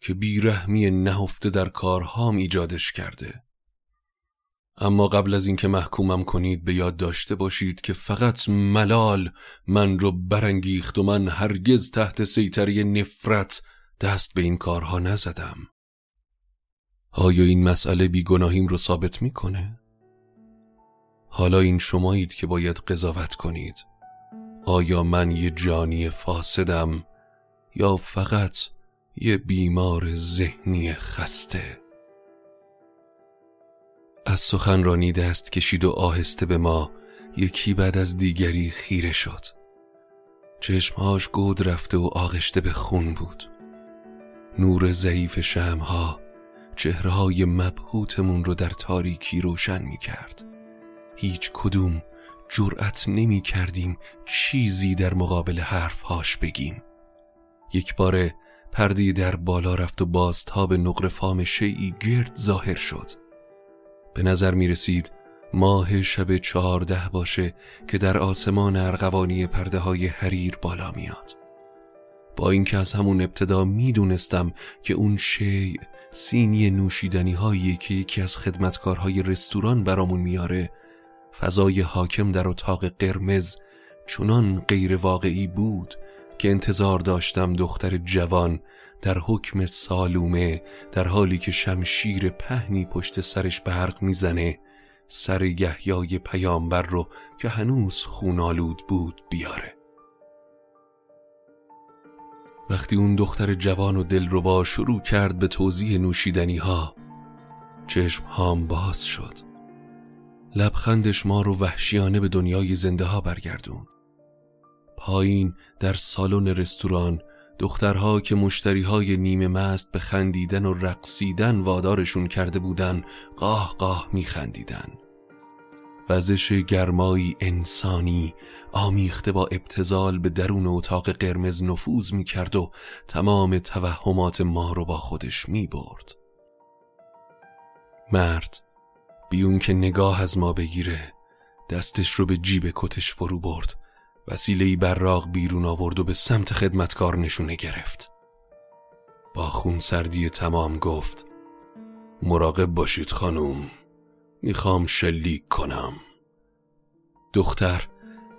که بیرحمی نهفته در کارهام ایجادش کرده. اما قبل از اینکه محکومم کنید به یاد داشته باشید که فقط ملال من رو برانگیخت و من هرگز تحت سیطره نفرت دست به این کارها نزدم. آیا این مسئله بیگناهیم رو ثابت می‌کنه؟ حالا این شمایید که باید قضاوت کنید. آیا من یه جانی فاسدم یا فقط یه بیمار ذهنی خسته. از سخنرانی دست کشید و آهسته به ما یکی بعد از دیگری خیره شد. چشمهاش گود رفته و آغشته به خون بود. نور ضعیف شمها چهرهای مبهوتمون رو در تاریکی روشن می کرد هیچ کدوم جرأت نمی کردیم چیزی در مقابل حرفهاش بگیم. یک باره پردی در بالا رفت و بازتاب نقر فام شیعی گرد ظاهر شد. به نظر می رسید ماه شب چهارده باشه که در آسمان ارغوانی پرده های حریر بالا میاد. با اینکه از همون ابتدا می‌دونستم که اون شیع سینی نوشیدنی هایی که یکی از خدمتکارهای رستوران برامون میاره فضای حاکم در اتاق قرمز چنان غیر واقعی بود که انتظار داشتم دختر جوان در حکم سالومه در حالی که شمشیر پهنی پشت سرش برق می‌زنه سر یحیای پیامبر رو که هنوز خونالود بود بیاره. وقتی اون دختر جوان و دلربا شروع کرد به توضیح نوشیدنی ها چشم هام باز شد. لبخندش ما رو وحشیانه به دنیای زنده ها برگردون پایین در سالن رستوران دخترها که مشتریهای نیمه مست به خندیدن و رقصیدن وادارشون کرده بودن قاه قاه میخندیدن. وزش گرمایی انسانی آمیخته با ابتزال به درون اتاق قرمز نفوذ می‌کرد و تمام توهمات ما رو با خودش می‌برد. مرد بیون که نگاه از ما بگیره دستش رو به جیب کتش فرو برد. وسیلهی براق بیرون آورد و به سمت خدمتکار نشونه گرفت. با خون سردی تمام گفت مراقب باشید خانم می‌خوام شلیک کنم. دختر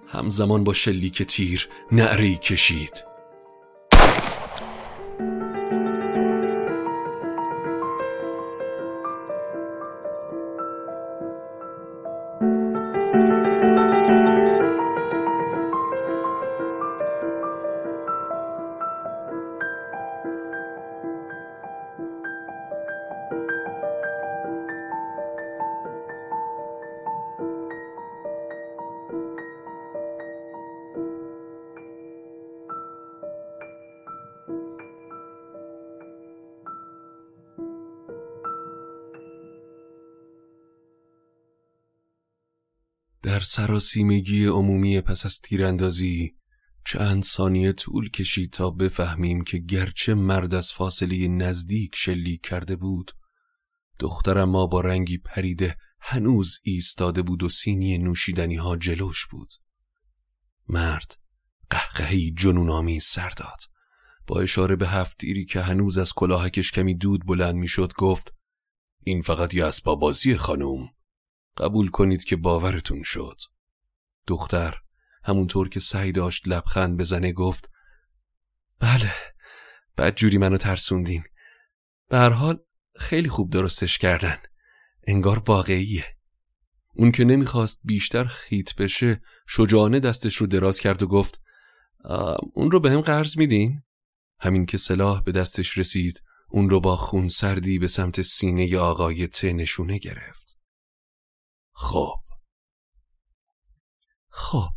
همزمان با شلیک تیر نعری کشید. در سراسیمگی عمومی پس از تیراندازی چند ثانیه طول کشید تا بفهمیم که گرچه مرد از فاصله نزدیک شلیک کرده بود دخترم ما با رنگی پریده هنوز ایستاده بود و سینی نوشیدنی ها جلوش بود. مرد قهقهی جنونامی سر داد. با اشاره به هفتیری که هنوز از کلاهکش کمی دود بلند می‌شد گفت این فقط یه اسباب بازی خانوم قبول کنید که باورتون شد. دختر همونطور که سعی داشت لبخند بزنه گفت بله بعد جوری منو ترسوندین. به حال خیلی خوب درستش کردن. انگار واقعیه. اون که نمی‌خواست بیشتر خیت بشه شجاعانه دستش رو دراز کرد و گفت اون رو به هم قرض میدین؟ همین که سلاح به دستش رسید اون رو با خون سردی به سمت سینه آقای ته نشونه گرفت. خب. خب.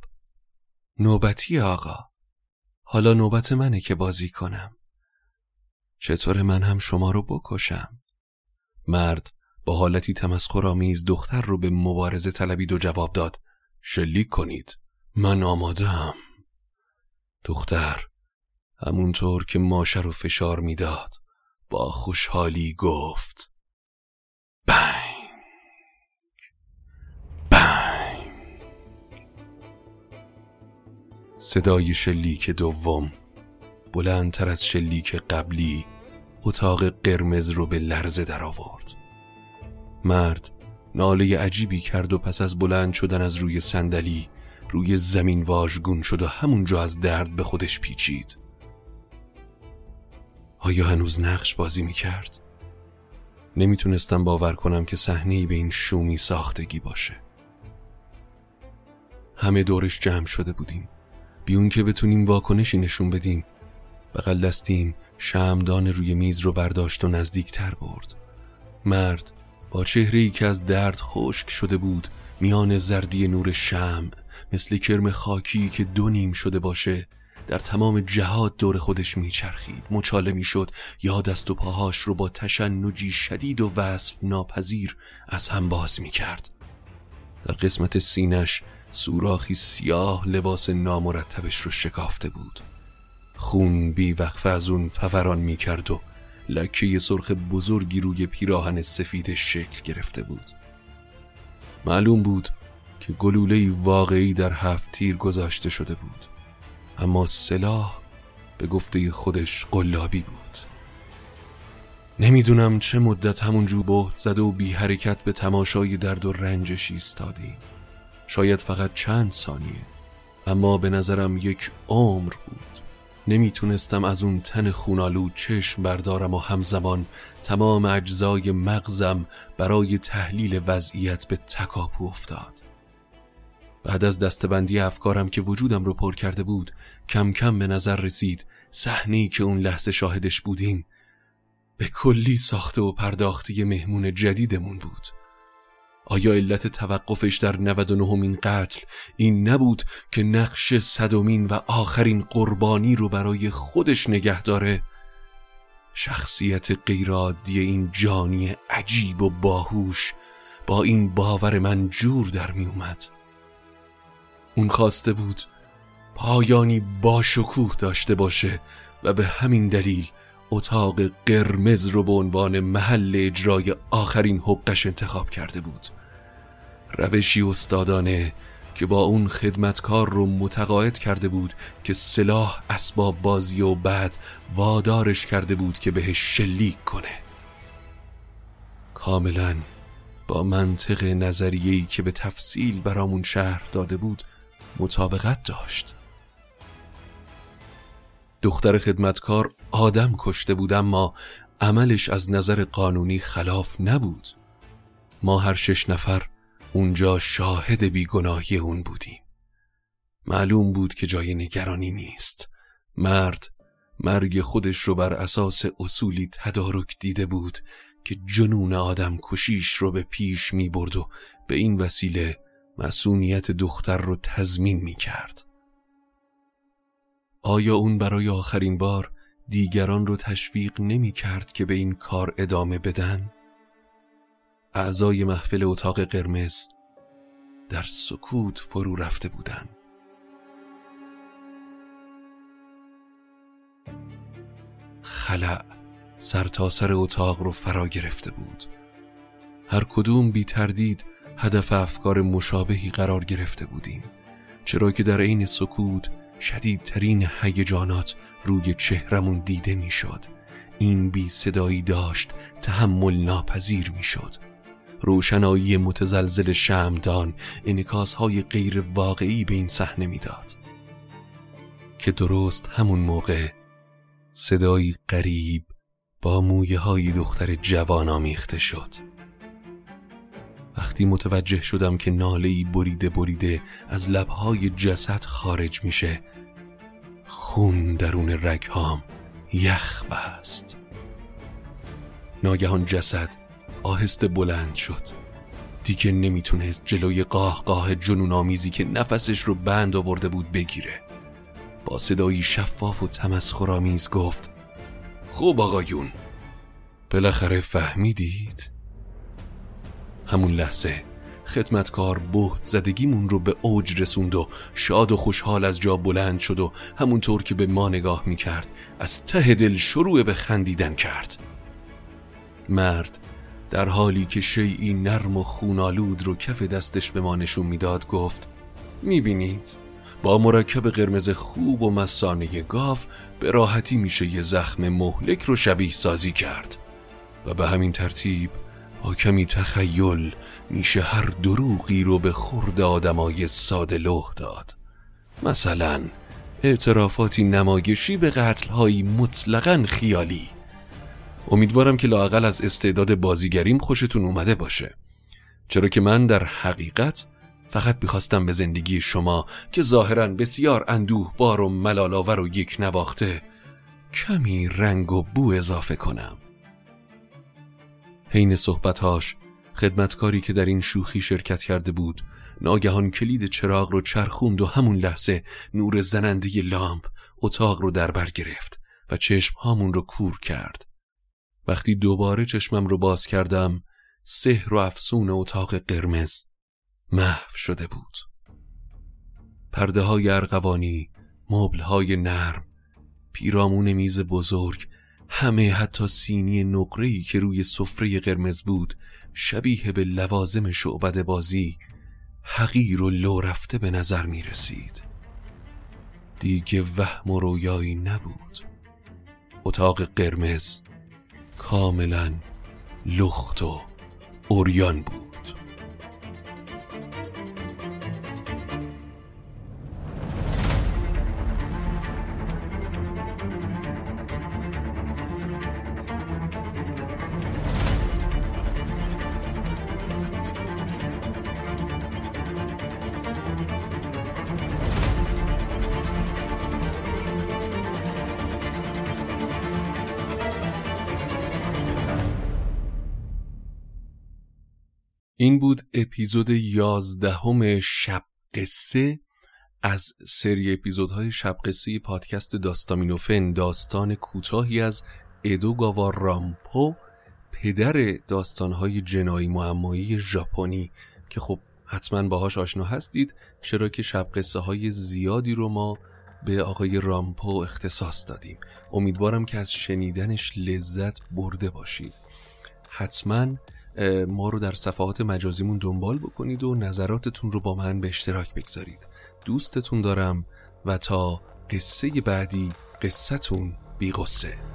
نوبتی آقا؟ حالا نوبت منه که بازی کنم. چطور من هم شما رو بکشم؟ مرد با حالتی تمسخرآمیز دختر رو به مبارزه طلبید و جواب داد شلیک کنید. من آمادم دختر همونطور که ماشه رو فشار می‌داد با خوشحالی گفت. صدای شلیک دوم بلندتر از شلیک قبلی اتاق قرمز رو به لرزه درآورد. مرد ناله عجیبی کرد و پس از بلند شدن از روی صندلی روی زمین واژگون شد و همونجا از درد به خودش پیچید آیا هنوز نقش بازی می کرد؟ نمی‌تونستم باور کنم که صحنه به این شومی ساختگی باشه همه دورش جمع شده بودیم بیون که بتونیم واکنشی نشون بدیم. بغل دستیم شمدان روی میز رو برداشت و نزدیکتر برد. مرد با چهره ای که از درد خشک شده بود میان زردی نور شم مثل کرم خاکی که دو نیم شده باشه در تمام جهات دور خودش میچرخید. مچاله می‌شد یا دست و پاهاش رو با تشنجی شدید و وصف ناپذیر از هم باز می‌کرد. در قسمت سینش سوراخی سیاه لباس نامرتبش رو شکافته بود. خون بی وقفه از اون فوران می کرد و لکه سرخ بزرگی روی پیراهن سفید شکل گرفته بود. معلوم بود که گلوله واقعی در هفت تیر گذاشته شده بود. اما سلاح به گفته خودش قلابی بود. نمی‌دونم چه مدت همونجو بهت زده و بی حرکت به تماشای درد و رنجش ایستادیم شاید فقط چند ثانیه. اما به نظرم یک عمر بود. نمی‌تونستم از اون تن خونالو چشم بردارم و همزمان تمام اجزای مغزم برای تحلیل وضعیت به تکاپو افتاد. بعد از دستبندی افکارم که وجودم رو پر کرده بود کم کم به نظر رسید صحنه‌ای که اون لحظه شاهدش بودیم به کلی ساخته و پرداخته مهمون جدیدمون بود. آیا علت توقفش در 99 همین قتل این نبود که نقش صدومین و آخرین قربانی رو برای خودش نگه داره؟ شخصیت غیرعادی این جانی عجیب و باهوش با این باور من جور در می اومد اون خواسته بود پایانی با شکوه داشته باشه و به همین دلیل اتاق قرمز رو به عنوان محل اجرای آخرین حقش انتخاب کرده بود. روشی استادانه که با اون خدمتکار رو متقاعد کرده بود که سلاح اسباب بازی و بعد وادارش کرده بود که بهش شلیک کنه. کاملا با منطق نظریه‌ای که به تفصیل برامون شهر داده بود مطابقت داشت. دختر خدمتکار آدم کشته بود اما عملش از نظر قانونی خلاف نبود. ما هر شش نفر اونجا شاهد بیگناهی اون بودیم. معلوم بود که جای نگرانی نیست. مرد مرگ خودش رو بر اساس اصولی تدارک دیده بود که جنون آدم کشیش رو به پیش می برد و به این وسیله مسئولیت دختر رو تضمین می کرد. آیا اون برای آخرین بار دیگران رو تشویق نمی کرد که به این کار ادامه بدن؟ اعضای محفل اتاق قرمز در سکوت فرو رفته بودند. خلع سرتاسر سر اتاق رو فرا گرفته بود هر کدوم بی تردید هدف افکار مشابهی قرار گرفته بودیم چرا که در عین سکوت شدیدترین هیجانات روی چهرمون دیده می‌شد. این بی صدایی داشت تحمل ناپذیر می‌شد. روشنایی متزلزل شمدان انکاس های غیر واقعی به این صحنه می‌داد. که درست همون موقع صدایی قریب با مویه های دختر جوان آمیخته شد. وقتی متوجه شدم که نالهی بریده بریده از لبهای جسد خارج میشه خون درون رگهام یخ بست. ناگهان جسد آهسته بلند شد. دیگه نمی‌تونست جلوی قاه قاه جنون آمیزی که نفسش رو بند آورده بود بگیره. با صدایی شفاف و تمسخرآمیز گفت خوب آقایون بالاخره فهمیدید. همون لحظه خدمتکار بهت زدگیمون رو به اوج رسوند و شاد و خوشحال از جا بلند شد و همونطور که به ما نگاه می‌کرد از ته دل شروع به خندیدن کرد. مرد در حالی که شیعی نرم و خونالود رو کف دستش به ما نشون می‌داد گفت می‌بینید با مرکب قرمز خوب و مسانه گاو به راحتی میشه یه زخم مهلک رو شبیه سازی کرد. و به همین ترتیب کمی تخیل میشه هر دروغی رو به خورد آدمای ساده لوح داد. مثلا اعترافاتی نمایشی به قتلهایی مطلقا خیالی. امیدوارم که لاقل از استعداد بازیگریم خوشتون اومده باشه. چرا که من در حقیقت فقط می‌خواستم به زندگی شما که ظاهرا بسیار اندوه بار و ملالاور و یک نواخته کمی رنگ و بو اضافه کنم. حین صحبتهاش خدمتکاری که در این شوخی شرکت کرده بود ناگهان کلید چراغ رو چرخوند و همون لحظه نور زننده لامپ اتاق رو در بر گرفت و چشم هامون رو کور کرد. وقتی دوباره چشمم رو باز کردم سحر و افسون اتاق قرمز محو شده بود. پرده های ارغوانی مبل های نرم پیرامون میز بزرگ همه حتی سینی نقره‌ای که روی سفره قرمز بود شبیه به لوازم شعبد بازی حقیر و لو رفته به نظر می رسید. دیگه وهم و رویایی نبود. اتاق قرمز کاملا لخت و اوریان بود. این بود اپیزود یازدهم شب قصه از سری اپیزودهای شب قصه پادکست داستامینوفن داستان کوتاهی از ادوگاوا رامپو پدر داستانهای جنایی معمایی ژاپنی که خب حتما باهاش آشنا هستید چرا که شب قصه های زیادی رو ما به آقای رامپو اختصاص دادیم. امیدوارم که از شنیدنش لذت برده باشید. حتما ما رو در صفحات مجازیمون دنبال بکنید و نظراتتون رو با من به اشتراک بگذارید. دوستتون دارم و تا قصه بعدی قصتون بی غصه